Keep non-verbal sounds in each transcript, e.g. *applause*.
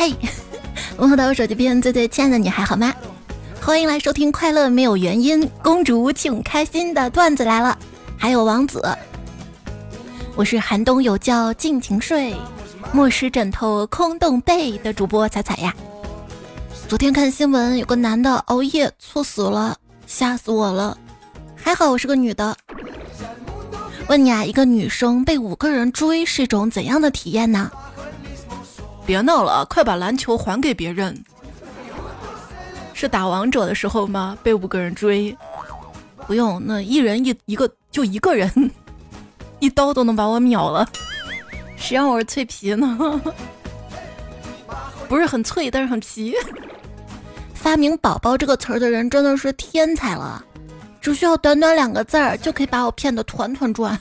嘿，*laughs* 问候到我手机边最最亲爱的你还好吗？欢迎来收听《快乐没有原因，公主请开心》的段子来了，还有王子。我是寒冬有觉尽情睡，莫使枕头空洞被的主播彩彩呀。昨天看新闻，有个男的熬夜猝死了，吓死我了。还好我是个女的。问你啊，一个女生被五个人追是一种怎样的体验呢？别闹了，快把篮球还给别人。是打王者的时候吗？被五个人追？不用，那一人一一个就一个人，一刀都能把我秒了。谁让我是脆皮呢？*laughs* 不是很脆，但是很皮。发明“宝宝”这个词儿的人真的是天才了，只需要短短两个字儿就可以把我骗得团团转。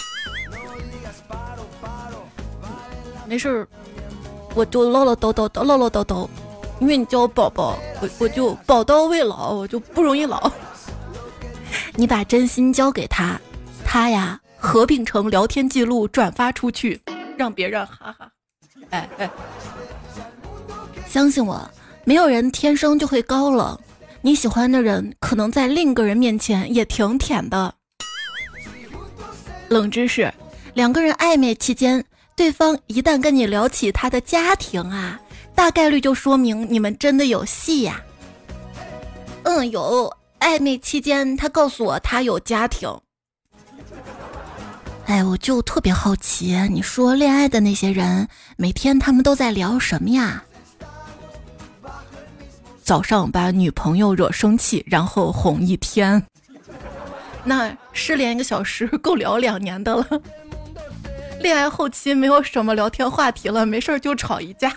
没事儿，我就唠唠叨叨的唠唠叨叨，因为你叫我宝宝，我我就宝刀未老，我就不容易老。*laughs* 你把真心交给他，他呀合并成聊天记录转发出去，让别人哈哈。哎哎，相信我。没有人天生就会高冷，你喜欢的人可能在另一个人面前也挺舔的。冷知识：两个人暧昧期间，对方一旦跟你聊起他的家庭啊，大概率就说明你们真的有戏呀。嗯，有暧昧期间，他告诉我他有家庭。哎，我就特别好奇，你说恋爱的那些人，每天他们都在聊什么呀？早上把女朋友惹生气，然后哄一天。那失联一个小时够聊两年的了。恋爱后期没有什么聊天话题了，没事儿就吵一架。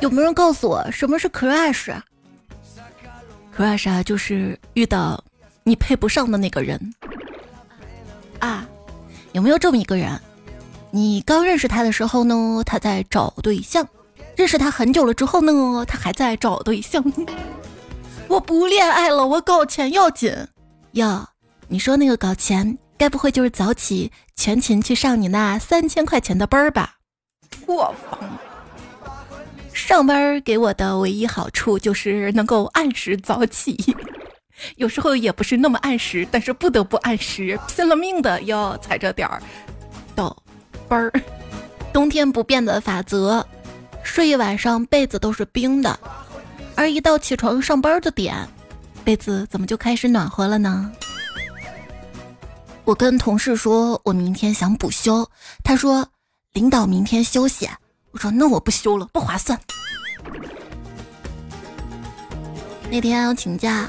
有没有人告诉我什么是 crush？crush 啊，就是遇到你配不上的那个人啊。有没有这么一个人？你刚认识他的时候呢，他在找对象。认识他很久了之后呢，他还在找对象。*laughs* 我不恋爱了，我搞钱要紧。哟，你说那个搞钱，该不会就是早起全勤去上你那三千块钱的班儿吧？破防。上班给我的唯一好处就是能够按时早起，*laughs* 有时候也不是那么按时，但是不得不按时，拼了命的要踩着点儿到班儿。冬天不变的法则。睡一晚上被子都是冰的，而一到起床上班的点，被子怎么就开始暖和了呢？我跟同事说我明天想补休，他说领导明天休息，我说那我不休了，不划算。那天要请假，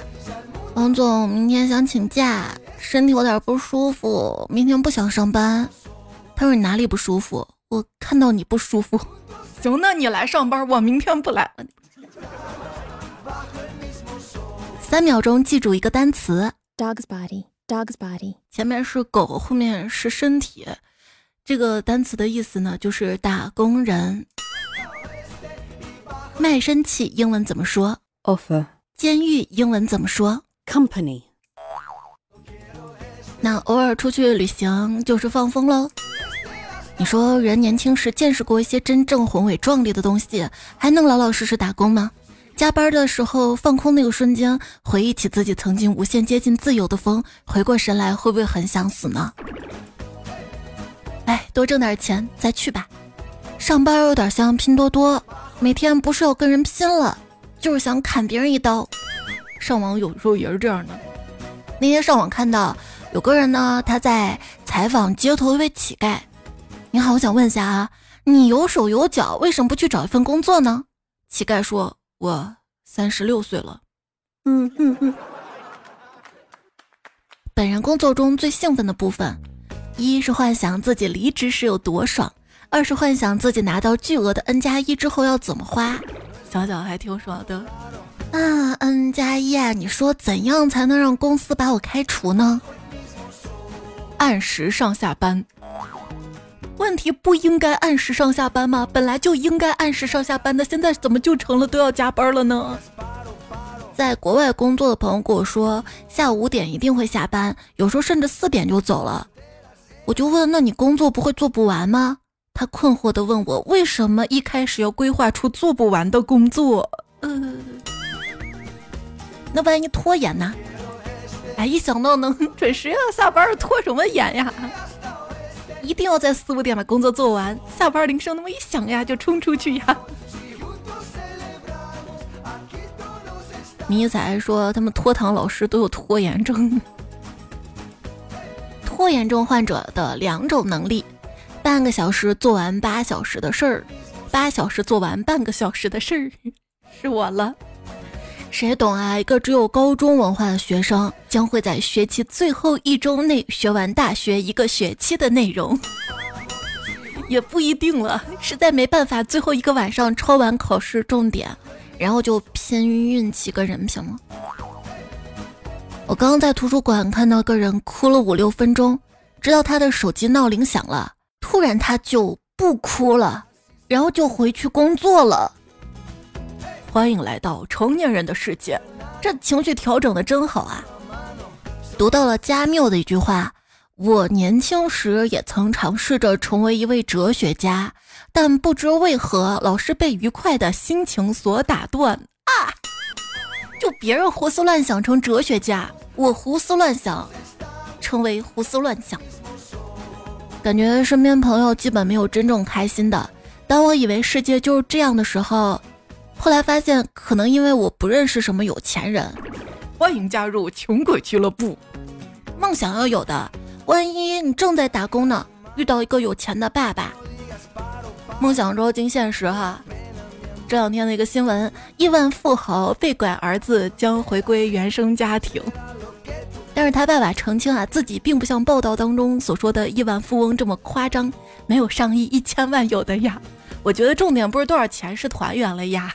王总明天想请假，身体有点不舒服，明天不想上班。他说你哪里不舒服？我看到你不舒服。*laughs* 行，那你来上班，我明天不来了。三秒钟记住一个单词：dog's body body，dog's body。前面是狗，后面是身体。这个单词的意思呢，就是打工人。卖身契英文怎么说？offer。监狱英文怎么说？company。那偶尔出去旅行就是放风喽。你说人年轻时见识过一些真正宏伟壮丽的东西，还能老老实实打工吗？加班的时候放空那个瞬间，回忆起自己曾经无限接近自由的风，回过神来会不会很想死呢？哎，多挣点钱再去吧。上班有点像拼多多，每天不是要跟人拼了，就是想砍别人一刀。上网有时候也是这样的。那天上网看到有个人呢，他在采访街头一位乞丐。你好，我想问一下啊，你有手有脚，为什么不去找一份工作呢？乞丐说：“我三十六岁了。”嗯嗯嗯。本人工作中最兴奋的部分，一是幻想自己离职时有多爽，二是幻想自己拿到巨额的 N 加一之后要怎么花。想想还挺爽的。啊，N 加一啊，你说怎样才能让公司把我开除呢？按时上下班。问题不应该按时上下班吗？本来就应该按时上下班的，现在怎么就成了都要加班了呢？在国外工作的朋友跟我说，下午五点一定会下班，有时候甚至四点就走了。我就问，那你工作不会做不完吗？他困惑地问我：“为什么一开始要规划出做不完的工作？”呃，那万一拖延呢？哎，一想到能准时要下班，拖什么延呀？一定要在四五点把工作做完，下班铃声那么一响呀，就冲出去呀。迷彩说他们拖堂老师都有拖延症，拖延症患者的两种能力：半个小时做完八小时的事儿，八小时做完半个小时的事儿，是我了。谁懂啊？一个只有高中文化的学生，将会在学期最后一周内学完大学一个学期的内容，*laughs* 也不一定了。实在没办法，最后一个晚上抄完考试重点，然后就拼运气跟人品了。我刚刚在图书馆看到个人哭了五六分钟，直到他的手机闹铃响了，突然他就不哭了，然后就回去工作了。欢迎来到成年人的世界，这情绪调整的真好啊！读到了加缪的一句话：“我年轻时也曾尝试着成为一位哲学家，但不知为何老是被愉快的心情所打断啊！”就别人胡思乱想成哲学家，我胡思乱想成为胡思乱想。感觉身边朋友基本没有真正开心的。当我以为世界就是这样的时候。后来发现，可能因为我不认识什么有钱人。欢迎加入穷鬼俱乐部。梦想要有的，万一你正在打工呢，遇到一个有钱的爸爸。梦想照进现实哈。这两天的一个新闻：亿万富豪被拐儿子将回归原生家庭。但是他爸爸澄清啊，自己并不像报道当中所说的亿万富翁这么夸张，没有上亿、一千万有的呀。我觉得重点不是多少钱，是团圆了呀！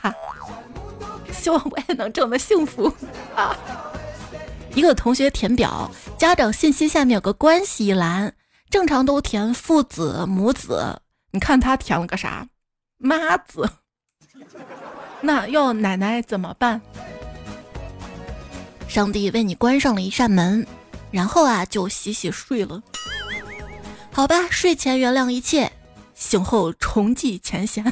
*laughs* 希望我也能这么幸福啊！一个同学填表，家长信息下面有个关系一栏，正常都填父子、母子，你看他填了个啥？妈子。*laughs* 那要奶奶怎么办？上帝为你关上了一扇门，然后啊就洗洗睡了。好吧，睡前原谅一切。醒后重记前嫌，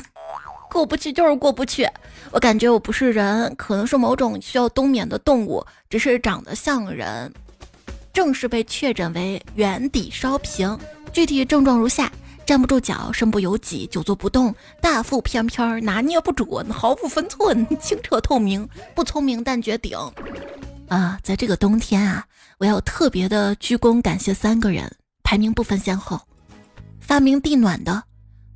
过不去就是过不去。我感觉我不是人，可能是某种需要冬眠的动物，只是长得像人。正式被确诊为圆底烧瓶，具体症状如下：站不住脚，身不由己，久坐不动，大腹翩翩，拿捏不准，毫不分寸，清澈透明，不聪明但绝顶。啊，在这个冬天啊，我要特别的鞠躬感谢三个人，排名不分先后，发明地暖的。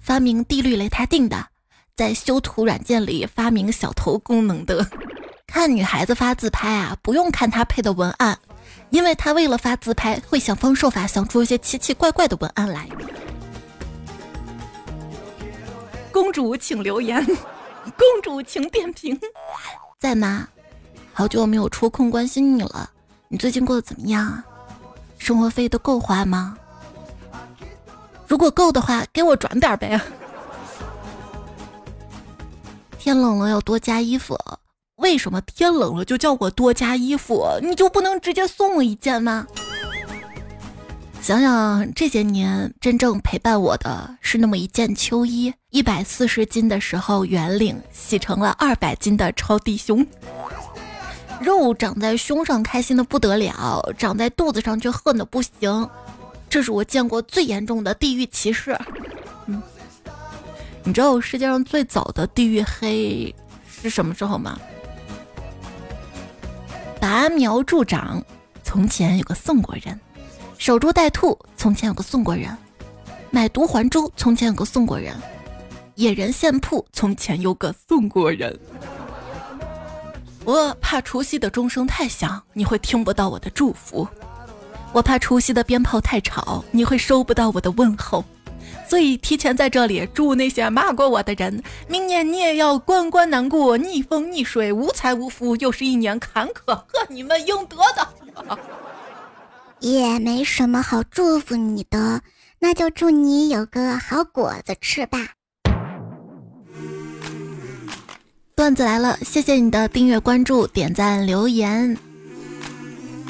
发明地滤雷他定的，在修图软件里发明小头功能的，看女孩子发自拍啊，不用看她配的文案，因为她为了发自拍会想方设法想出一些奇奇怪怪的文案来。公主请留言，公主请点评，在吗？好久没有抽空关心你了，你最近过得怎么样啊？生活费都够花吗？如果够的话，给我转点呗。*laughs* 天冷了要多加衣服，为什么天冷了就叫我多加衣服？你就不能直接送我一件吗？想想这些年，真正陪伴我的是那么一件秋衣，一百四十斤的时候圆领，洗成了二百斤的超低胸，肉长在胸上开心的不得了，长在肚子上却恨的不行。这是我见过最严重的地域歧视。嗯，你知道世界上最早的地域黑是什么时候吗？拔苗助长，从前有个宋国人；守株待兔，从前有个宋国人；买椟还珠，从前有个宋国人；野人献铺，从前有个宋国人。我怕除夕的钟声太响，你会听不到我的祝福。我怕除夕的鞭炮太吵，你会收不到我的问候，所以提前在这里祝那些骂过我的人，明年你也要关关难过，逆风逆水，无财无福，又是一年坎坷，呵，你们应得的。也没什么好祝福你的，那就祝你有个好果子吃吧。段子来了，谢谢你的订阅、关注、点赞、留言。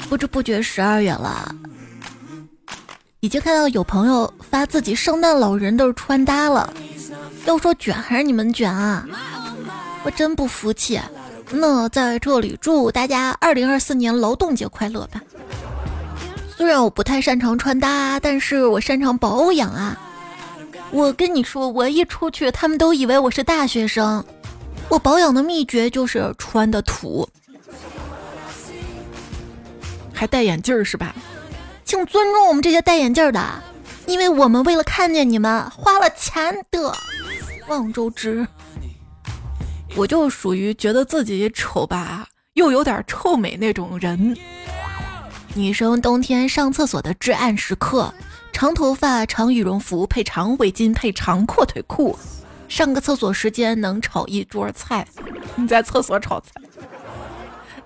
不知不觉十二月了，已经看到有朋友发自己圣诞老人的穿搭了。要说卷还是你们卷啊？我真不服气。那在这里祝大家二零二四年劳动节快乐吧。虽然我不太擅长穿搭，但是我擅长保养啊。我跟你说，我一出去，他们都以为我是大学生。我保养的秘诀就是穿的土，还戴眼镜儿是吧？请尊重我们这些戴眼镜的，因为我们为了看见你们花了钱的。望周知，我就属于觉得自己丑吧，又有点臭美那种人。女生冬天上厕所的至暗时刻：长头发、长羽绒服配长围巾配长阔腿裤。上个厕所时间能炒一桌菜，你在厕所炒菜。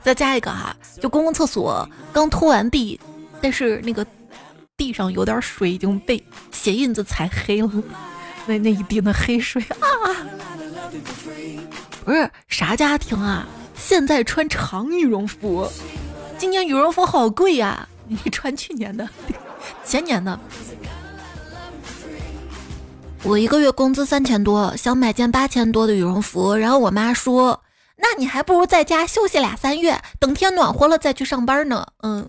再加一个哈，就公共厕所刚拖完地，但是那个地上有点水，已经被鞋印子踩黑了。*laughs* 那那一地的黑水啊！不是啥家庭啊？现在穿长羽绒服，今年羽绒服好贵呀！你穿去年的、*laughs* 前年的。我一个月工资三千多，想买件八千多的羽绒服，然后我妈说：“那你还不如在家休息俩三月，等天暖和了再去上班呢。”嗯，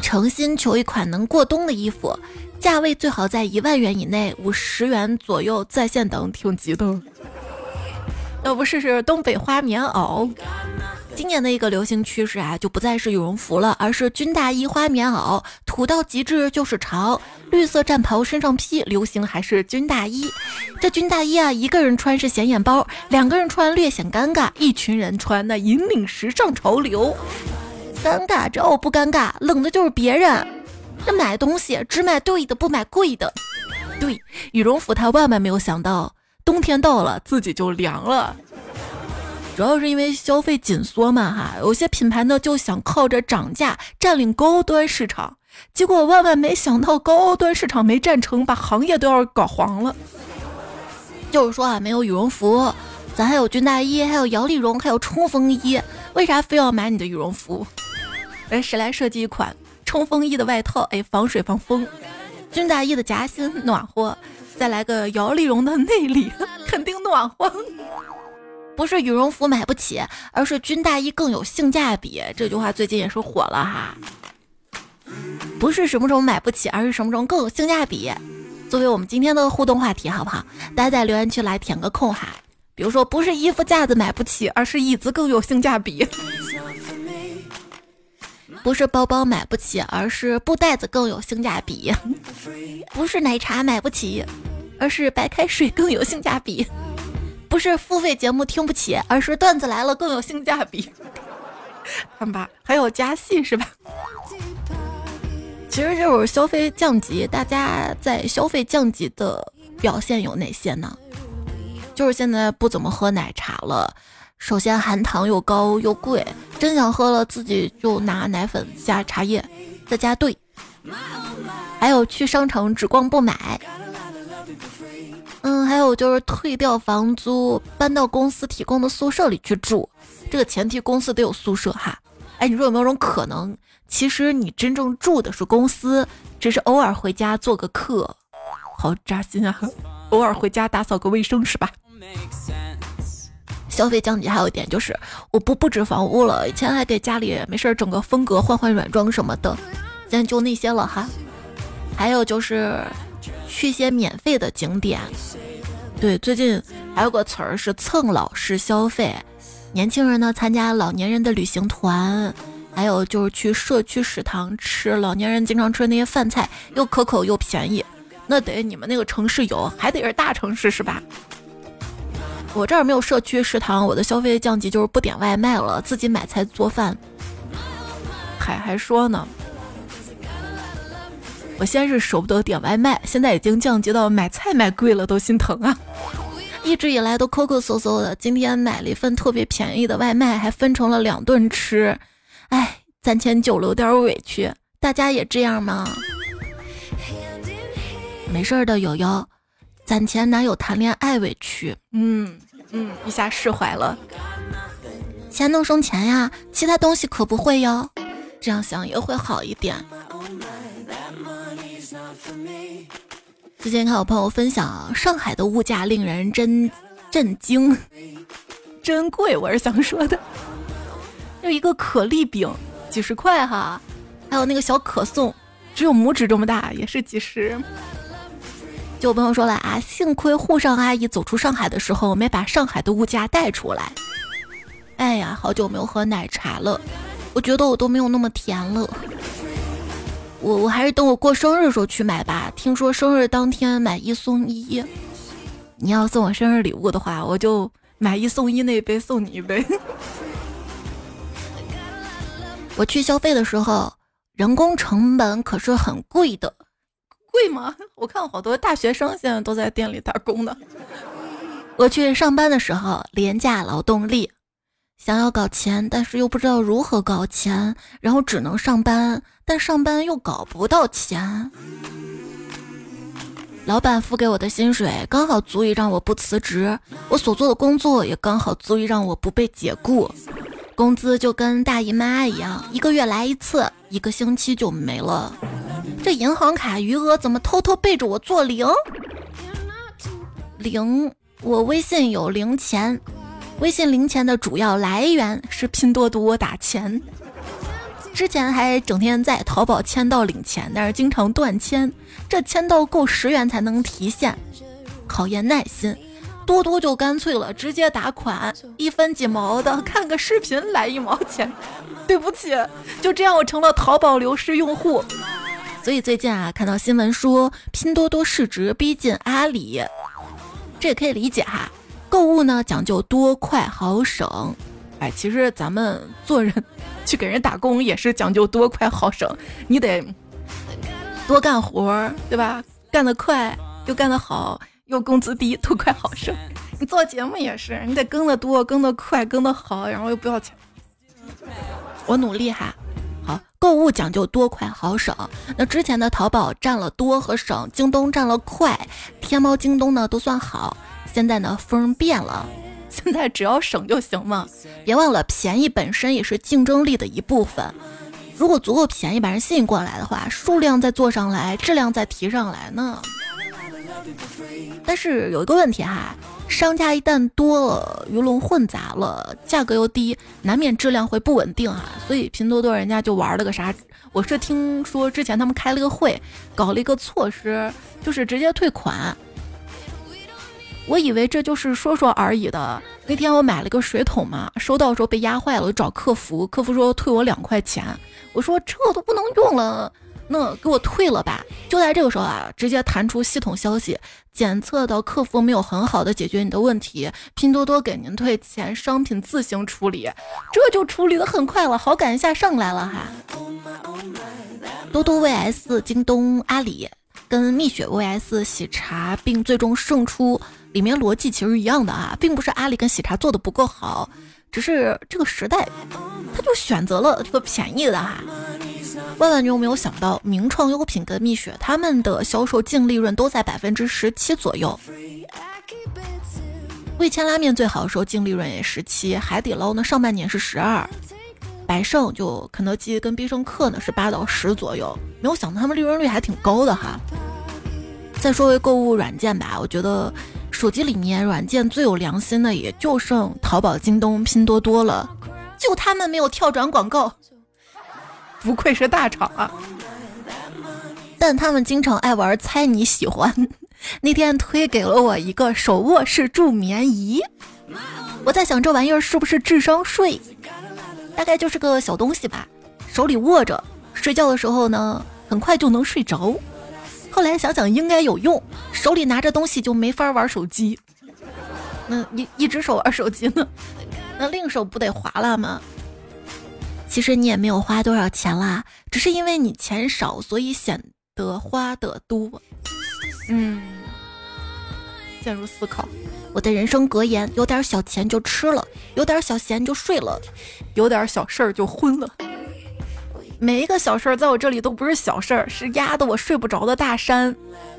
诚心求一款能过冬的衣服，价位最好在一万元以内，五十元左右在线等，挺急的。要不试试东北花棉袄？今年的一个流行趋势啊，就不再是羽绒服了，而是军大衣、花棉袄，土到极致就是潮。绿色战袍身上披，流行还是军大衣。这军大衣啊，一个人穿是显眼包，两个人穿略显尴尬，一群人穿那引领时尚潮流。尴尬这不尴尬，冷的就是别人。这买东西只买对的，不买贵的。对，羽绒服他万万没有想到，冬天到了自己就凉了。主要是因为消费紧缩嘛，哈，有些品牌呢就想靠着涨价占领高端市场，结果万万没想到高端市场没占成，把行业都要搞黄了。就是说啊，没有羽绒服，咱还有军大衣，还有摇粒绒，还有冲锋衣，为啥非要买你的羽绒服？哎，谁来设计一款冲锋衣的外套？哎，防水防风，军大衣的夹心暖和，再来个摇粒绒的内里，*laughs* 肯定暖和。不是羽绒服买不起，而是军大衣更有性价比。这句话最近也是火了哈。不是什么什么买不起，而是什么什么更有性价比。作为我们今天的互动话题，好不好？大家在留言区来填个空哈。比如说，不是衣服架子买不起，而是椅子更有性价比。不是包包买不起，而是布袋子更有性价比。不是奶茶买不起，而是白开水更有性价比。不是付费节目听不起，而是段子来了更有性价比。*laughs* 看吧，还有加戏是吧？其实就是消费降级，大家在消费降级的表现有哪些呢？就是现在不怎么喝奶茶了，首先含糖又高又贵，真想喝了自己就拿奶粉加茶叶再加兑。还有去商场只逛不买。嗯，还有就是退掉房租，搬到公司提供的宿舍里去住，这个前提公司得有宿舍哈。哎，你说有没有种可能，其实你真正住的是公司，只是偶尔回家做个客，好扎心啊！偶尔回家打扫个卫生是吧？消费降级还有一点就是，我不布置房屋了，以前还给家里没事整个风格，换换软装什么的，现在就那些了哈。还有就是。去些免费的景点，对，最近还有个词儿是蹭老式消费，年轻人呢参加老年人的旅行团，还有就是去社区食堂吃老年人经常吃的那些饭菜，又可口又便宜，那得你们那个城市有，还得是大城市是吧？我这儿没有社区食堂，我的消费降级就是不点外卖了，自己买菜做饭，还还说呢。我先是舍不得点外卖，现在已经降级到买菜买贵了都心疼啊！一直以来都抠抠搜搜的，今天买了一份特别便宜的外卖，还分成了两顿吃，哎，攒钱久了有点委屈。大家也这样吗？没事的，友友，攒钱哪有谈恋爱委屈？嗯嗯，一下释怀了。钱能生钱呀，其他东西可不会哟。这样想也会好一点。之前看我朋友分享，上海的物价令人真震惊，真贵。我是想说的，就一个可丽饼几十块哈，还有那个小可颂，只有拇指这么大，也是几十。就我朋友说了啊，幸亏沪上阿姨走出上海的时候没把上海的物价带出来。哎呀，好久没有喝奶茶了，我觉得我都没有那么甜了。我我还是等我过生日时候去买吧。听说生日当天买一送一，你要送我生日礼物的话，我就买一送一那一杯送你一杯。我去消费的时候，人工成本可是很贵的，贵吗？我看好多大学生现在都在店里打工呢。*laughs* 我去上班的时候，廉价劳动力。想要搞钱，但是又不知道如何搞钱，然后只能上班，但上班又搞不到钱。老板付给我的薪水刚好足以让我不辞职，我所做的工作也刚好足以让我不被解雇。工资就跟大姨妈一样，一个月来一次，一个星期就没了。这银行卡余额怎么偷偷背着我做零？零，我微信有零钱。微信零钱的主要来源是拼多多打钱，之前还整天在淘宝签到领钱，但是经常断签，这签到够十元才能提现，考验耐心。多多就干脆了，直接打款，一分几毛的，看个视频来一毛钱。*laughs* 对不起，就这样我成了淘宝流失用户。所以最近啊，看到新闻说拼多多市值逼近阿里，这也可以理解哈。购物呢讲究多快好省，哎，其实咱们做人去给人打工也是讲究多快好省，你得多干活，对吧？干得快又干得好，又工资低，多快好省。你做节目也是，你得更得多、更得快、更得好，然后又不要钱。我努力哈，好，购物讲究多快好省。那之前的淘宝占了多和省，京东占了快，天猫、京东呢都算好。现在呢，风变了，*laughs* 现在只要省就行嘛。别忘了，便宜本身也是竞争力的一部分。如果足够便宜把人吸引过来的话，数量再做上来，质量再提上来呢。但是有一个问题哈，商家一旦多了，鱼龙混杂了，价格又低，难免质量会不稳定哈。所以拼多多人家就玩了个啥？我是听说之前他们开了个会，搞了一个措施，就是直接退款。我以为这就是说说而已的。那天我买了个水桶嘛，收到时候被压坏了，我找客服，客服说退我两块钱。我说这都不能用了，那给我退了吧。就在这个时候啊，直接弹出系统消息，检测到客服没有很好的解决你的问题，拼多多给您退钱，商品自行处理。这就处理的很快了，好感一下上来了哈。多多 VS 京东阿里跟蜜雪 VS 喜茶，并最终胜出。里面逻辑其实一样的啊，并不是阿里跟喜茶做的不够好，只是这个时代，他就选择了这个便宜的哈。万万你有没有想到，名创优品跟蜜雪他们的销售净利润都在百分之十七左右。味千拉面最好的时候净利润也十七，海底捞呢上半年是十二，百胜就肯德基跟必胜客呢是八到十左右。没有想到他们利润率还挺高的哈。再说回购物软件吧，我觉得。手机里面软件最有良心的也就剩淘宝、京东、拼多多了，就他们没有跳转广告，不愧是大厂啊！但他们经常爱玩猜你喜欢。*laughs* 那天推给了我一个手握式助眠仪，我在想这玩意儿是不是智商税？大概就是个小东西吧，手里握着，睡觉的时候呢，很快就能睡着。后来想想应该有用，手里拿着东西就没法玩手机。那一一只手玩手机呢？*laughs* 那另一手不得划拉吗？其实你也没有花多少钱啦，只是因为你钱少，所以显得花的多。嗯，陷入思考。我的人生格言：有点小钱就吃了，有点小闲就睡了，有点小事儿就昏了。每一个小事儿在我这里都不是小事儿，是压得我睡不着的大山。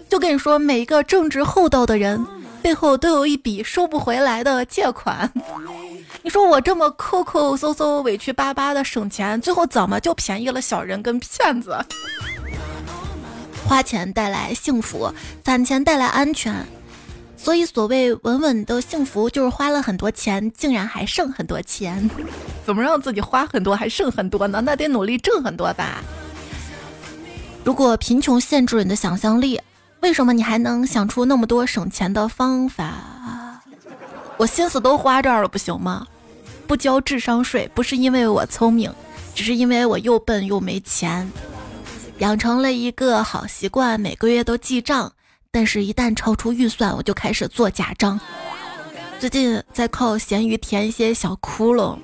就跟你说，每一个正直厚道的人背后都有一笔收不回来的借款。*laughs* 你说我这么抠抠搜搜、委屈巴巴的省钱，最后怎么就便宜了小人跟骗子？花钱带来幸福，攒钱带来安全。所以，所谓稳稳的幸福，就是花了很多钱，竟然还剩很多钱。怎么让自己花很多还剩很多呢？那得努力挣很多吧。如果贫穷限制了你的想象力，为什么你还能想出那么多省钱的方法？我心思都花这儿了，不行吗？不交智商税，不是因为我聪明，只是因为我又笨又没钱。养成了一个好习惯，每个月都记账。但是，一旦超出预算，我就开始做假账。最近在靠闲鱼填一些小窟窿。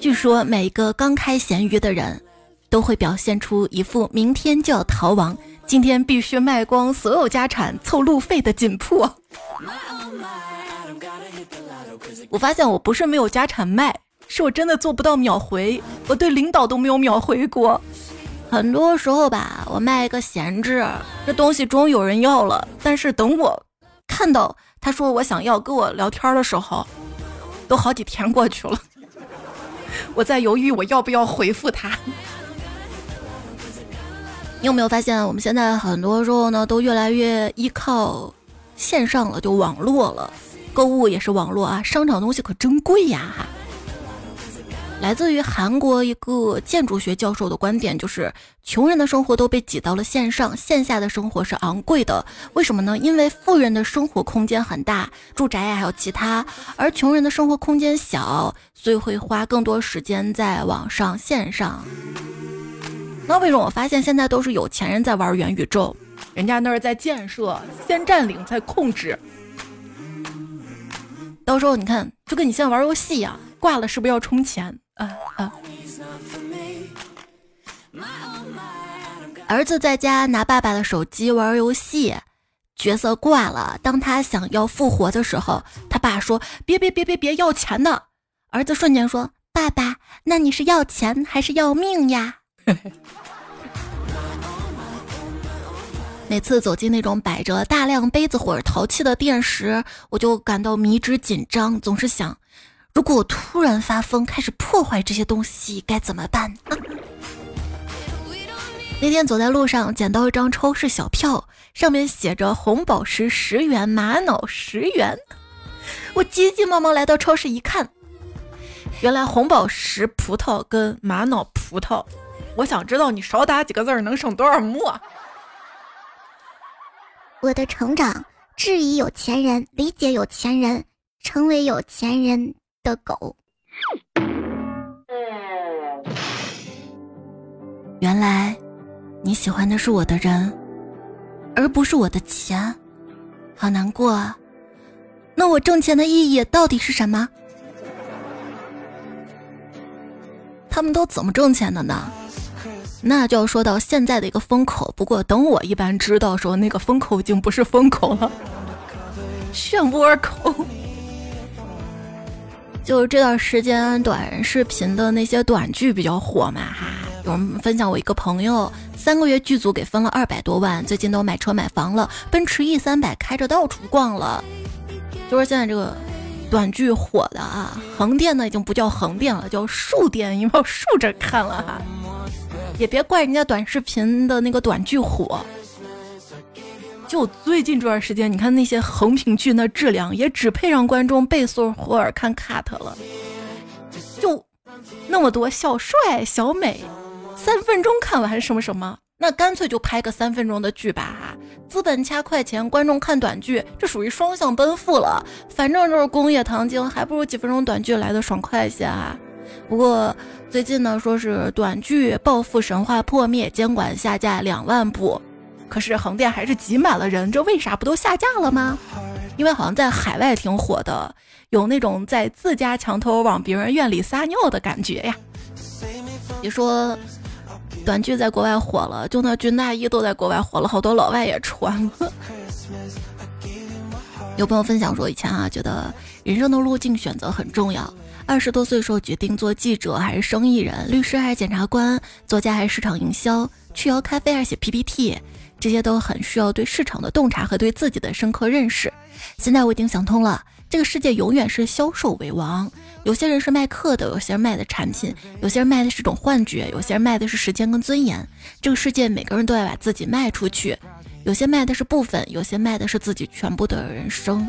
据说，每一个刚开闲鱼的人，都会表现出一副明天就要逃亡、今天必须卖光所有家产凑路费的紧迫。我发现我不是没有家产卖，是我真的做不到秒回。我对领导都没有秒回过。很多时候吧，我卖一个闲置，这东西终于有人要了。但是等我看到他说我想要跟我聊天的时候，都好几天过去了。*laughs* 我在犹豫我要不要回复他。*laughs* 你有没有发现，我们现在很多时候呢，都越来越依靠线上了，就网络了，购物也是网络啊。商场东西可真贵呀！来自于韩国一个建筑学教授的观点就是，穷人的生活都被挤到了线上，线下的生活是昂贵的。为什么呢？因为富人的生活空间很大，住宅呀还有其他，而穷人的生活空间小，所以会花更多时间在网上线上。那为什么我发现现在都是有钱人在玩元宇宙？人家那儿在建设，先占领再控制。到时候你看，就跟你现在玩游戏一样，挂了是不是要充钱？啊啊！儿子在家拿爸爸的手机玩游戏，角色挂了。当他想要复活的时候，他爸说：“别别别别别要钱呢！”儿子瞬间说：“爸爸，那你是要钱还是要命呀？” *laughs* 每次走进那种摆着大量杯子或者陶器的店时，我就感到迷之紧张，总是想。如果我突然发疯，开始破坏这些东西，该怎么办？那天走在路上，捡到一张超市小票，上面写着“红宝石十元，玛瑙十元”。我急急忙忙来到超市一看，原来红宝石葡萄跟玛瑙葡萄。我想知道你少打几个字能省多少墨？我的成长，质疑有钱人，理解有钱人，成为有钱人。的狗，原来你喜欢的是我的人，而不是我的钱，好难过啊！那我挣钱的意义到底是什么？他们都怎么挣钱的呢？那就要说到现在的一个风口。不过等我一般知道时候那个风口已经不是风口了，漩涡口。就是这段时间，短视频的那些短剧比较火嘛，哈。有人分享我一个朋友，三个月剧组给分了二百多万，最近都买车买房了，奔驰 E 三百开着到处逛了。就是现在这个短剧火的啊，横店呢已经不叫横店了，叫竖店，因为竖着看了哈。也别怪人家短视频的那个短剧火。就最近这段时间，你看那些横屏剧，那质量也只配让观众倍速或者看 cut 了。就那么多小帅小美，三分钟看完什么什么，那干脆就拍个三分钟的剧吧哈。资本掐快钱，观众看短剧，这属于双向奔赴了。反正就是工业糖精，还不如几分钟短剧来的爽快些啊。不过最近呢，说是短剧《暴富神话》破灭，监管下架两万部。可是横店还是挤满了人，这为啥不都下架了吗？因为好像在海外挺火的，有那种在自家墙头往别人院里撒尿的感觉呀。别说短剧在国外火了，就那军大衣都在国外火了，好多老外也穿了。*laughs* 有朋友分享说，以前啊觉得人生的路径选择很重要，二十多岁时候决定做记者还是生意人，律师还是检察官，作家还是市场营销，去摇咖啡还是写 PPT。这些都很需要对市场的洞察和对自己的深刻认识。现在我已经想通了，这个世界永远是销售为王，有些人是卖课的，有些人卖的产品，有些人卖的是种幻觉，有些人卖的是时间跟尊严。这个世界每个人都要把自己卖出去，有些卖的是部分，有些卖的是自己全部的人生。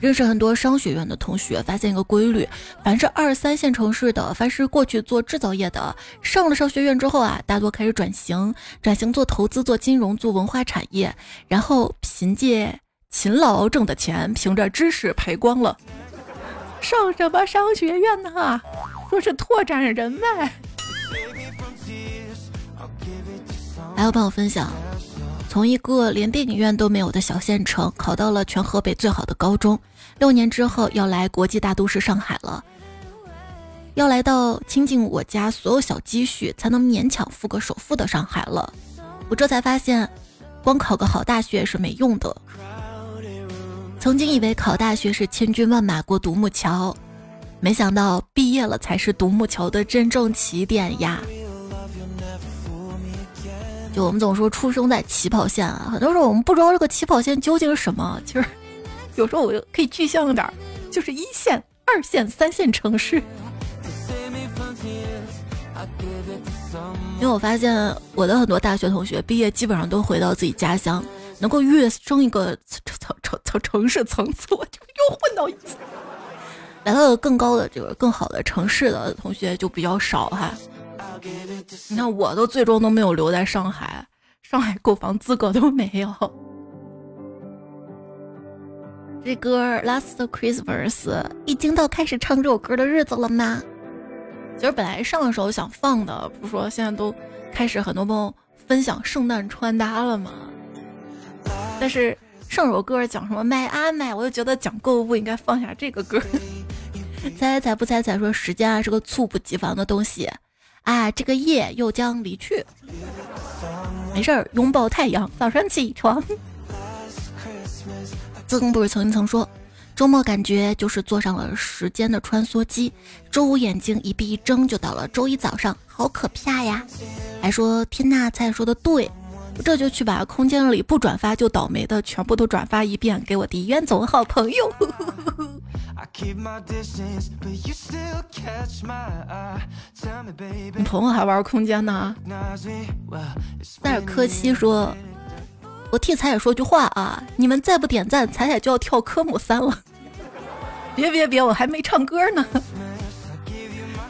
认识很多商学院的同学，发现一个规律：凡是二三线城市的，凡是过去做制造业的，上了商学院之后啊，大多开始转型，转型做投资、做金融、做文化产业，然后凭借勤劳挣的钱，凭着知识赔光了。上什么商学院呢？说是拓展人脉。还有朋友分享。从一个连电影院都没有的小县城，考到了全河北最好的高中。六年之后，要来国际大都市上海了，要来到倾尽我家所有小积蓄才能勉强付个首付的上海了。我这才发现，光考个好大学也是没用的。曾经以为考大学是千军万马过独木桥，没想到毕业了才是独木桥的真正起点呀。就我们总说出生在起跑线啊，很多时候我们不知道这个起跑线究竟是什么。其实有时候我就可以具象一点，就是一线、二线、三线城市。因为我发现我的很多大学同学毕业基本上都回到自己家乡，能够跃升一个层层层城市层次，我就又混到一次，来到了更高的这个更好的城市的同学就比较少哈。你看，我都最终都没有留在上海，上海购房资格都没有。这歌《Last Christmas》已经到开始唱这首歌的日子了吗？其实本来上一首想放的，不是说现在都开始很多朋友分享圣诞穿搭了吗？但是上首歌讲什么买啊买，我就觉得讲购物应该放下这个歌。*laughs* 猜猜不猜猜说时间啊是个猝不及防的东西。啊，这个夜又将离去。没事儿，拥抱太阳，早上起床。曾不是曾经曾说，周末感觉就是坐上了时间的穿梭机，周五眼睛一闭一睁就到了周一早上，好可怕呀！还说天呐，菜说的对，我这就去把空间里不转发就倒霉的全部都转发一遍，给我的冤总好朋友。*laughs* 你朋友还玩空间呢？塞尔科西说：“我替彩彩说句话啊，你们再不点赞，彩彩就要跳科目三了。*laughs* ”别别别，我还没唱歌呢，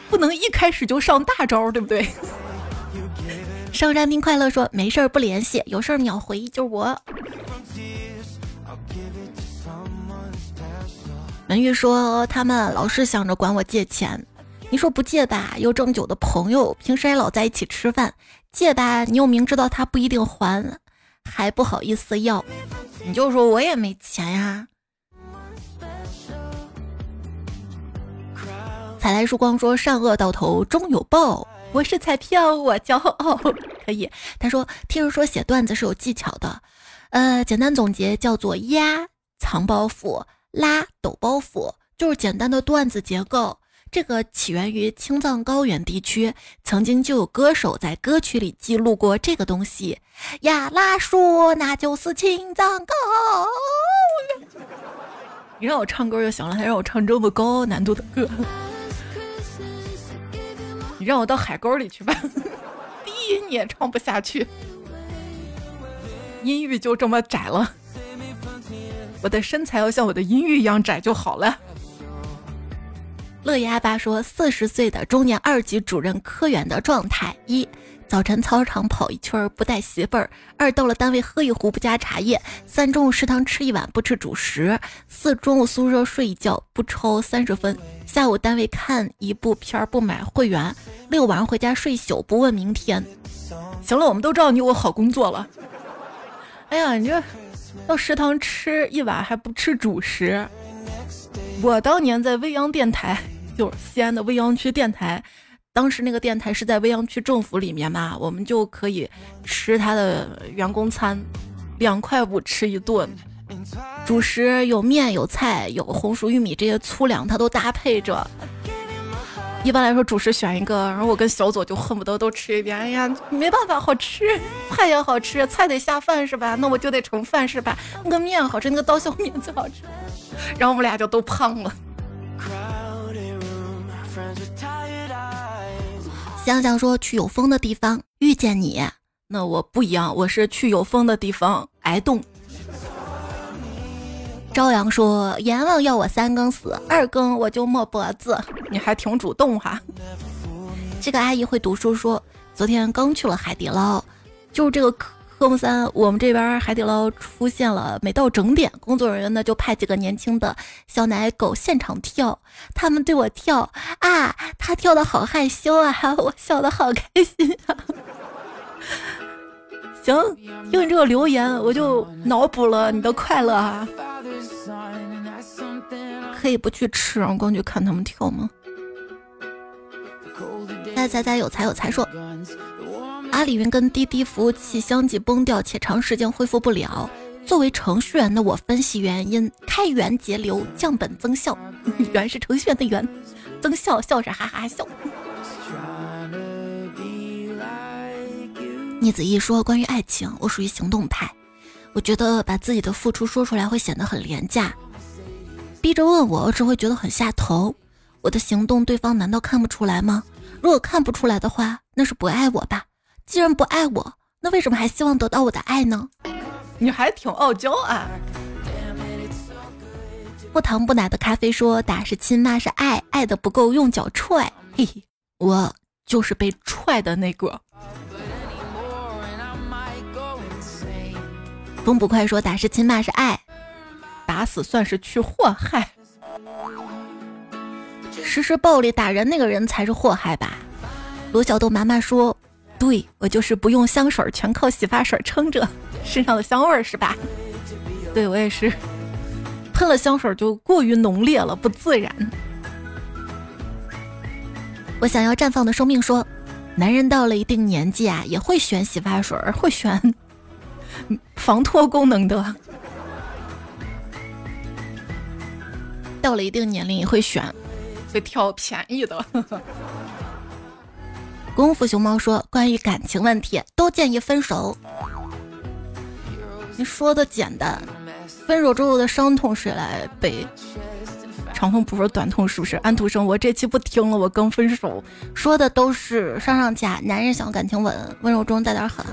不能一开始就上大招，对不对？上山听快乐说：“没事儿不联系，有事儿秒回，就是我。”文玉说：“他们老是想着管我借钱，你说不借吧，又这么久的朋友，平时还老在一起吃饭；借吧，你又明知道他不一定还，还不好意思要。你就说我也没钱呀。”彩来曙光说：“善恶到头终有报，我是彩票，我骄傲。”可以，他说：“听人说写段子是有技巧的，呃，简单总结叫做压藏包袱。”拉抖包袱就是简单的段子结构，这个起源于青藏高原地区，曾经就有歌手在歌曲里记录过这个东西。呀拉说那就是青藏高原。*laughs* 你让我唱歌就行了，还让我唱这么高难度的歌？你让我到海沟里去吧，*laughs* 低音你也唱不下去，音域就这么窄了。我的身材要像我的音域一样窄就好了。乐爷阿爸说：“四十岁的中年二级主任科员的状态：一、早晨操场跑一圈不带媳妇儿；二、到了单位喝一壶不加茶叶；三、中午食堂吃一碗不吃主食；四、中午宿舍睡一觉不抽三十分；下午单位看一部片不买会员；六晚上回家睡一宿不问明天。”行了，我们都知道你有好工作了。哎呀，你这。到食堂吃一碗还不吃主食。我当年在未央电台，就是西安的未央区电台，当时那个电台是在未央区政府里面嘛，我们就可以吃他的员工餐，两块五吃一顿，主食有面有菜有红薯玉米这些粗粮，它都搭配着。一般来说，主食选一个，然后我跟小左就恨不得都吃一遍。哎呀，没办法，好吃，菜也好吃，菜得下饭是吧？那我就得盛饭是吧？那个面好吃，那个刀削面最好吃。然后我们俩就都胖了。想想说去有风的地方遇见你，那我不一样，我是去有风的地方挨冻。朝阳说阎王要我三更死，二更我就没脖子。你还挺主动哈。这个阿姨会读书说，昨天刚去了海底捞，就是这个科目三，我们这边海底捞出现了，每到整点，工作人员呢就派几个年轻的小奶狗现场跳，他们对我跳啊，他跳的好害羞啊，*laughs* 我笑的好开心啊。*laughs* 行，听你这个留言，我就脑补了你的快乐啊。可以不去吃，然后光去看他们跳吗？猜猜猜，有才有才说，阿里云跟滴滴服务器相继崩掉，且长时间恢复不了。作为程序员的我分析原因：开源节流，降本增效。*laughs* 源是程序员的源，增效笑是哈哈笑。聂子怡说，关于爱情，我属于行动派。我觉得把自己的付出说出来会显得很廉价，逼着问我我只会觉得很下头。我的行动对方难道看不出来吗？如果看不出来的话，那是不爱我吧？既然不爱我，那为什么还希望得到我的爱呢？你还挺傲娇啊！不糖不奶的咖啡说：“打是亲，骂是爱，爱的不够用脚踹。”嘿嘿，我就是被踹的那个。风不快说：“打是亲，骂是爱，打死算是去祸害。实施暴力打人那个人才是祸害吧？”罗小豆妈妈说：“对我就是不用香水，全靠洗发水撑着身上的香味儿，是吧？”对我也是，喷了香水就过于浓烈了，不自然。我想要绽放的生命说：“男人到了一定年纪啊，也会选洗发水，会选。*laughs* ”防脱功能的，到了一定年龄也会选，会挑便宜的。功夫熊猫说：“关于感情问题，都建议分手。”你说的简单，分手之后的伤痛谁来背？长痛不说短痛，是不是？安徒生，我这期不听了，我刚分手。说的都是上上家，男人想感情稳，温柔中带点狠。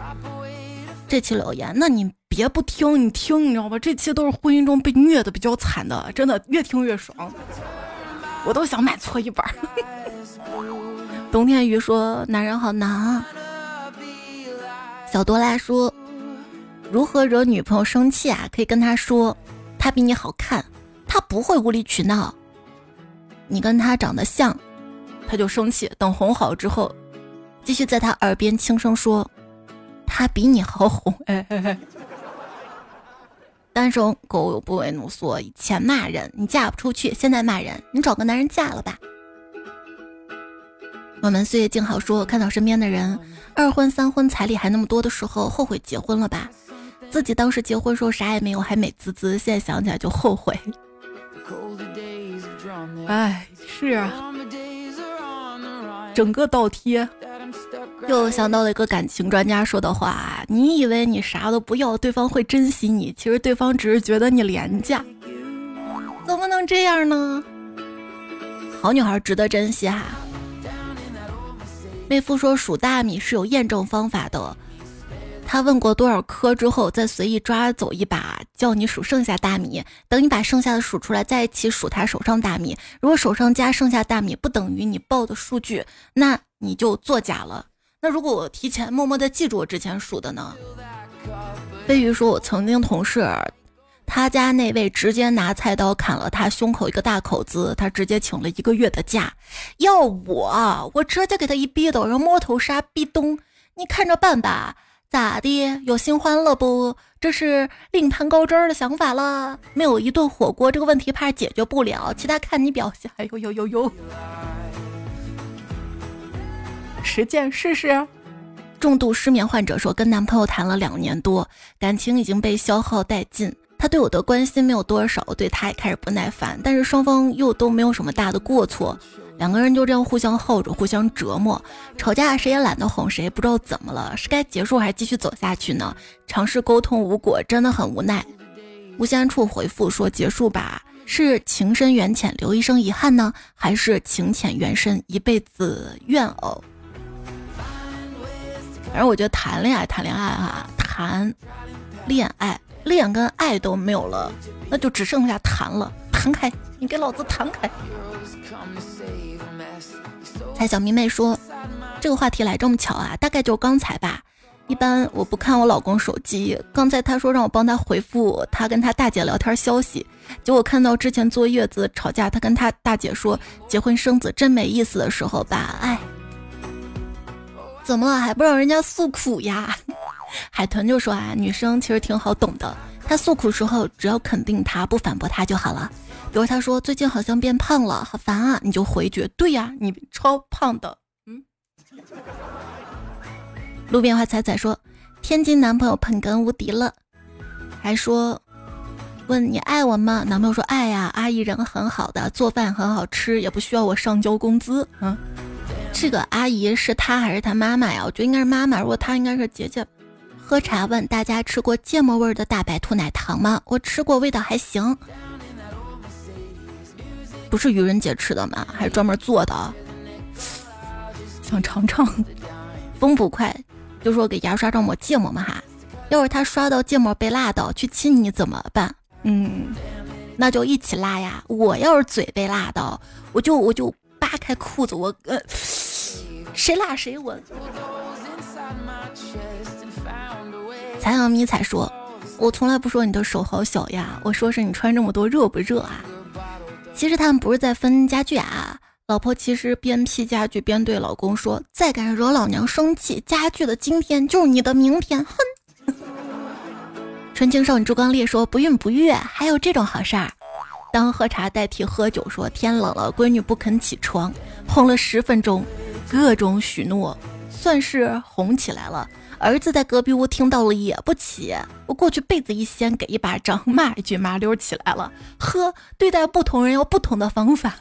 这期留言，那你别不听，你听，你知道吧？这期都是婚姻中被虐的比较惨的，真的越听越爽，我都想买错一本。冬天鱼说：“男人好难。”啊。”小多拉说：“如何惹女朋友生气啊？可以跟她说，她比你好看，她不会无理取闹。你跟她长得像，她就生气。等哄好之后，继续在她耳边轻声说。”她比你好哄，*laughs* 单身狗不为奴所，以前骂人你嫁不出去，现在骂人你找个男人嫁了吧。我们岁月静好说，看到身边的人二婚三婚彩礼还那么多的时候，后悔结婚了吧？自己当时结婚时候啥也没有，还美滋滋，现在想起来就后悔。哎，是啊，整个倒贴。又想到了一个感情专家说的话：“你以为你啥都不要，对方会珍惜你？其实对方只是觉得你廉价。怎么能这样呢？好女孩值得珍惜哈。”妹夫说数大米是有验证方法的，他问过多少颗之后，再随意抓走一把，叫你数剩下大米。等你把剩下的数出来，再一起数他手上大米。如果手上加剩下大米不等于你报的数据，那你就作假了。那如果我提前默默的记住我之前数的呢？飞鱼说，我曾经同事，他家那位直接拿菜刀砍了他胸口一个大口子，他直接请了一个月的假。要我，我直接给他一逼斗，然后摸头杀，逼咚，你看着办吧。咋的？有新欢了不？这是另攀高枝儿的想法了。没有一顿火锅，这个问题怕是解决不了。其他看你表现。哎呦呦呦呦！实践试试。重度失眠患者说，跟男朋友谈了两年多，感情已经被消耗殆尽。他对我的关心没有多少，我对他也开始不耐烦。但是双方又都没有什么大的过错，两个人就这样互相耗着，互相折磨。吵架谁也懒得哄谁，不知道怎么了，是该结束还是继续走下去呢？尝试沟通无果，真的很无奈。无限处回复说结束吧。是情深缘浅留一生遗憾呢，还是情浅缘深一辈子怨偶？反正我觉得谈恋爱，谈恋爱哈，谈恋爱，恋跟爱都没有了，那就只剩下谈了。弹开，你给老子弹开！蔡小迷妹说，这个话题来这么巧啊，大概就是刚才吧。一般我不看我老公手机，刚才他说让我帮他回复他跟他大姐聊天消息，结果看到之前坐月子吵架，他跟他大姐说结婚生子真没意思的时候吧，哎，怎么了还不让人家诉苦呀？海豚就说啊，女生其实挺好懂的，她诉苦时候只要肯定她不反驳她就好了。比如她说最近好像变胖了，好烦啊，你就回绝对呀，你超胖的，嗯。路边花彩彩说：“天津男朋友捧哏无敌了，还说问你爱我吗？男朋友说爱呀，阿姨人很好的，做饭很好吃，也不需要我上交工资。嗯，这个阿姨是他还是他妈妈呀？我觉得应该是妈妈，如果他应该是姐姐。喝茶问大家吃过芥末味的大白兔奶糖吗？我吃过，味道还行。不是愚人节吃的吗？还是专门做的？想尝尝。风不快。”就说给牙刷上抹芥末嘛哈，要是他刷到芥末被辣到去亲你怎么办？嗯，那就一起辣呀。我要是嘴被辣到，我就我就扒开裤子，我呃，谁辣谁我。残阳迷彩说，我从来不说你的手好小呀，我说是你穿这么多热不热啊？其实他们不是在分家具啊。老婆其实边批家具边对老公说：“再敢惹老娘生气，家具的今天就是你的明天。”哼。纯情少女朱刚烈说：“不孕不育，还有这种好事儿？”当喝茶代替喝酒，说：“天冷了，闺女不肯起床，哄了十分钟，各种许诺，算是哄起来了。儿子在隔壁屋听到了也不起，我过去被子一掀，给一巴掌，骂一句，麻溜起来了。呵，对待不同人有不同的方法。”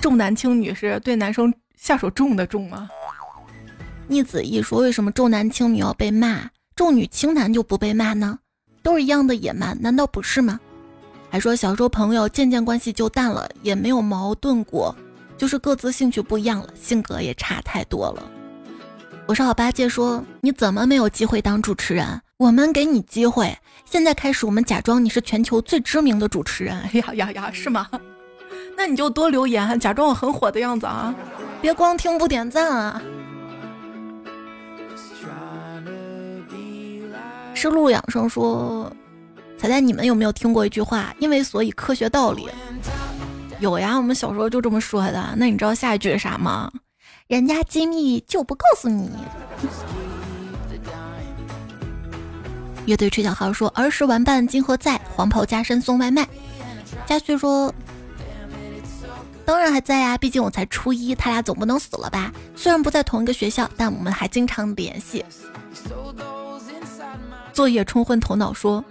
重男轻女是对男生下手重的重吗？逆子一说，为什么重男轻女要被骂，重女轻男就不被骂呢？都是一样的野蛮，难道不是吗？还说小时候朋友渐渐关系就淡了，也没有矛盾过，就是各自兴趣不一样了，性格也差太多了。我是好八戒说，你怎么没有机会当主持人？我们给你机会，现在开始，我们假装你是全球最知名的主持人。*laughs* 呀呀呀，是吗？*laughs* 那你就多留言，假装我很火的样子啊！别光听不点赞啊！是陆养生说，彩彩，你们有没有听过一句话？因为所以科学道理有呀，我们小时候就这么说的。那你知道下一句是啥吗？人家机密就不告诉你。乐队吹小号说，儿时玩伴今何在？黄袍加身送外卖。佳旭说。当然还在呀，毕竟我才初一，他俩总不能死了吧？虽然不在同一个学校，但我们还经常联系。作业冲昏头脑说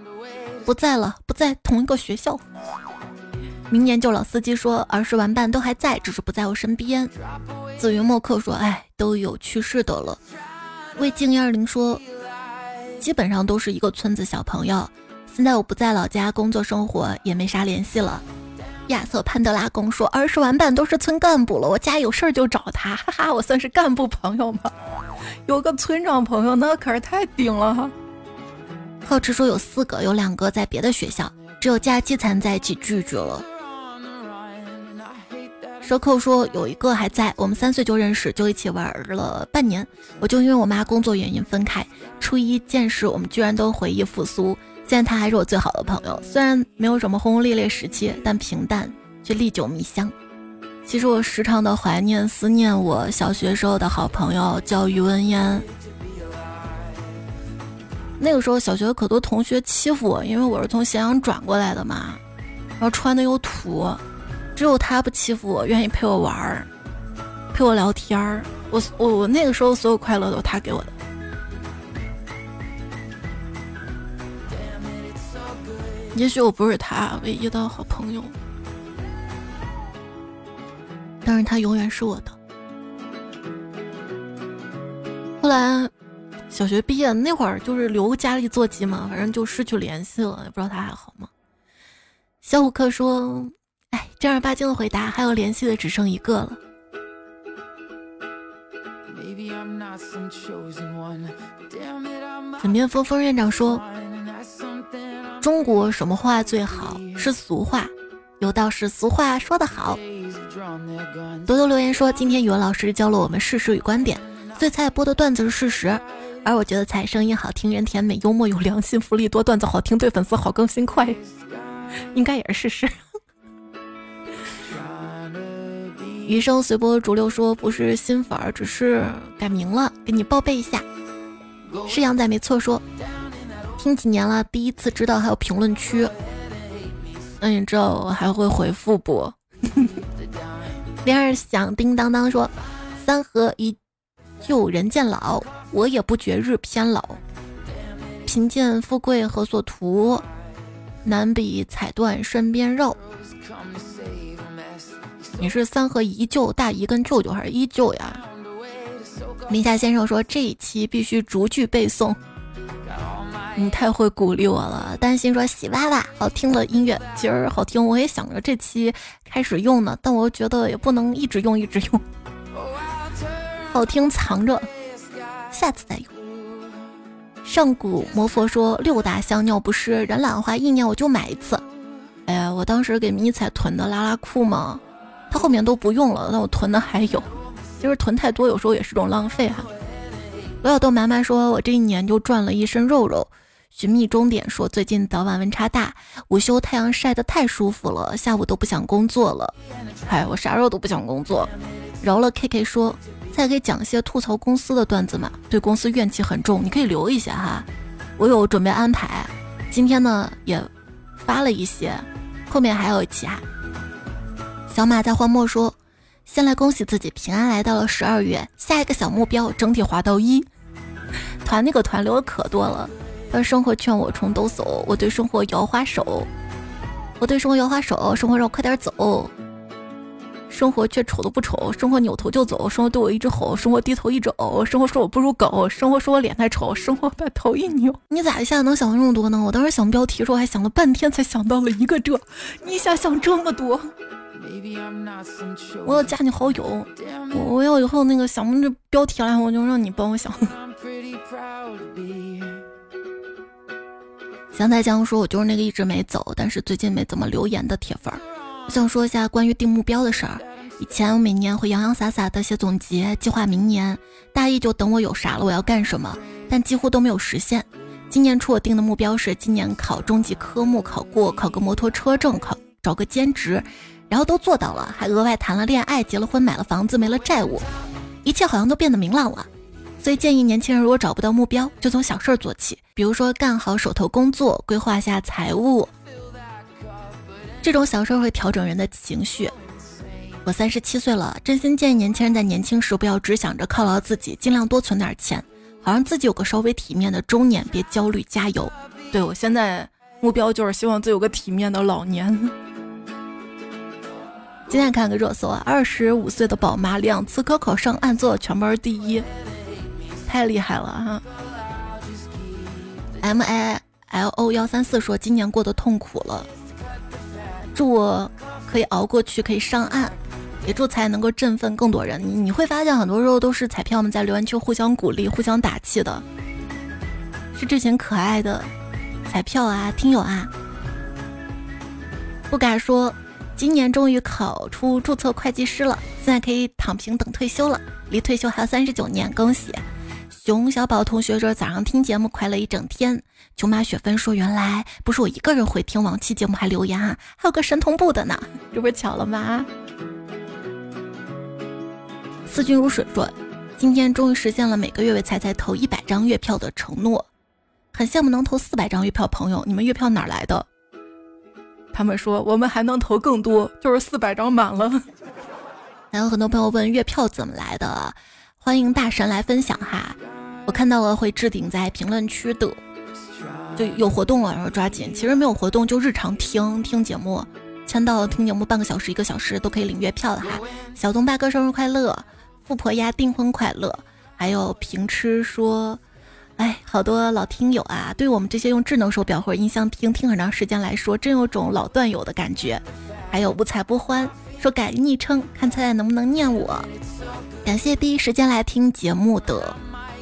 不在了，不在同一个学校。明年就老司机说儿时玩伴都还在，只是不在我身边。紫云墨客说哎，都有去世的了。魏静一二零说基本上都是一个村子小朋友，现在我不在老家工作生活，也没啥联系了。亚瑟潘德拉公说：“儿时玩伴都是村干部了，我家有事儿就找他，哈哈，我算是干部朋友吗？有个村长朋友，那可是太顶了哈。”好吃说有四个，有两个在别的学校，只有假期才在一起聚聚了。蛇寇说有一个还在，我们三岁就认识，就一起玩了半年，我就因为我妈工作原因分开。初一见识，我们居然都回忆复苏。现在他还是我最好的朋友，虽然没有什么轰轰烈烈时期，但平淡却历久弥香。其实我时常的怀念、思念我小学时候的好朋友，叫于文嫣。那个时候小学可多同学欺负我，因为我是从咸阳转过来的嘛，然后穿的又土，只有他不欺负我，愿意陪我玩儿，陪我聊天儿。我我我那个时候所有快乐都是他给我的。也许我不是他唯一的好朋友，但是他永远是我的。后来小学毕业那会儿，就是留家里座机嘛，反正就失去联系了，也不知道他还好吗？小虎克说：“哎，正儿八经的回答，还有联系的只剩一个了。”枕边风风院长说：“中国什么话最好？是俗话。有道是俗话说得好。”多多留言说：“今天语文老师教了我们事实与观点，最菜播的段子是事实，而我觉得菜声音好听，人甜美，幽默有良心，福利多，段子好听，对粉丝好，更新快，*laughs* 应该也是事实。”余生随波逐流说：“不是新粉儿，只是改名了，给你报备一下。”是羊仔没错，说听几年了，第一次知道还有评论区。那你知道我还会回复不？铃儿响叮当当说：“三合一旧人渐老，我也不觉日偏老。贫贱富贵何所图？难比彩缎身边肉。”你是三合一舅大姨跟舅舅还是依旧呀？林夏先生说这一期必须逐句背诵。你太会鼓励我了。担心说喜娃娃好听的音乐今儿好听，我也想着这期开始用呢，但我觉得也不能一直用一直用。好听藏着，下次再用。上古魔佛说六大香尿不湿，人懒的话一年我就买一次。哎呀，我当时给迷彩囤的拉拉裤嘛。他后面都不用了，那我囤的还有，其实囤太多有时候也是种浪费哈。罗小豆妈妈说：“我这一年就赚了一身肉肉。”寻觅终点说：“最近早晚温差大，午休太阳晒得太舒服了，下午都不想工作了。”嗨，我啥时候都不想工作。饶了 K K 说：“再给讲一些吐槽公司的段子嘛，对公司怨气很重，你可以留一下哈，我有准备安排。今天呢也发了一些，后面还有一期哈。”小马在荒漠说：“先来恭喜自己平安来到了十二月，下一个小目标整体滑到一。团那个团留的可多了。而生活劝我重抖擞，我对生活摇花手，我对生活摇花手，生活让我快点走。生活却丑的不丑，生活扭头就走，生活对我一直吼，生活低头一直呕，生活说我不如狗，生活说我脸太丑，生活把头一扭。你咋一下能想到这么多呢？我当时想标题的时候还想了半天，才想到了一个这，你一下想这么多。”我要加你好友，我要以后那个想这标题了，我就让你帮我想。香菜酱说：“我就是那个一直没走，但是最近没怎么留言的铁粉。我想说一下关于定目标的事儿。以前我每年会洋洋洒洒的写总结，计划明年大意就等我有啥了我要干什么，但几乎都没有实现。今年初我定的目标是今年考中级科目考过，考个摩托车证，考找个兼职。”然后都做到了，还额外谈了恋爱，结了婚，买了房子，没了债务，一切好像都变得明朗了。所以建议年轻人，如果找不到目标，就从小事儿做起，比如说干好手头工作，规划下财务，这种小事儿会调整人的情绪。我三十七岁了，真心建议年轻人在年轻时不要只想着犒劳自己，尽量多存点钱，好让自己有个稍微体面的中年，别焦虑，加油。对我现在目标就是希望自己有个体面的老年。今天看个热搜啊，二十五岁的宝妈两次高考上岸，做了全班第一，太厉害了哈！M I L O 幺三四说今年过得痛苦了，祝我可以熬过去，可以上岸，也祝才能够振奋更多人。你你会发现很多时候都是彩票们在留言区互相鼓励、互相打气的，是这群可爱的彩票啊、听友啊，不敢说。今年终于考出注册会计师了，现在可以躺平等退休了。离退休还有三十九年，恭喜！熊小宝同学说早上听节目快乐一整天。琼马雪芬说原来不是我一个人会听往期节目还留言啊，还有个神同步的呢，这不是巧了吗？思君如水说今天终于实现了每个月为彩彩投一百张月票的承诺，很羡慕能投四百张月票朋友，你们月票哪来的？他们说我们还能投更多，*laughs* 就是四百张满了。还有很多朋友问月票怎么来的，欢迎大神来分享哈。我看到了会置顶在评论区的，就有活动了，然后抓紧。其实没有活动就日常听听节目，签到听节目半个小时一个小时都可以领月票的哈。小东八哥生日快乐，富婆鸭订婚快乐，还有平吃说。哎，好多老听友啊，对我们这些用智能手表或者音箱听听很长时间来说，真有种老段友的感觉。还有不才不欢说改昵称，看菜菜能不能念我。感谢第一时间来听节目的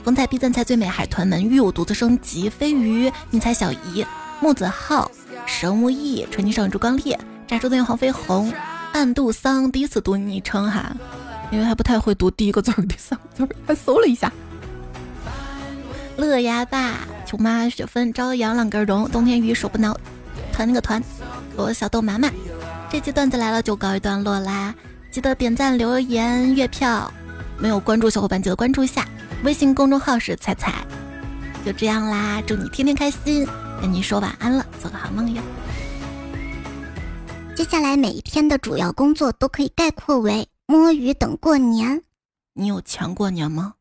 风采必赞菜最美海豚们，玉我独自升级飞鱼迷彩小姨木子浩神无意纯净少女朱光烈炸猪队黄飞鸿暗度桑第一次读昵称哈，因为还不太会读第一个字儿第三个字儿，还 *laughs* 搜了一下。乐牙爸、球妈、雪芬、朝阳、浪根荣、冬天鱼、手不挠、团那个团，我小豆麻麻。这期段子来了就告一段落啦，记得点赞、留言、月票。没有关注小伙伴记得关注一下，微信公众号是彩彩。就这样啦，祝你天天开心，跟你说晚安了，做个好梦哟。接下来每一天的主要工作都可以概括为摸鱼等过年。你有钱过年吗？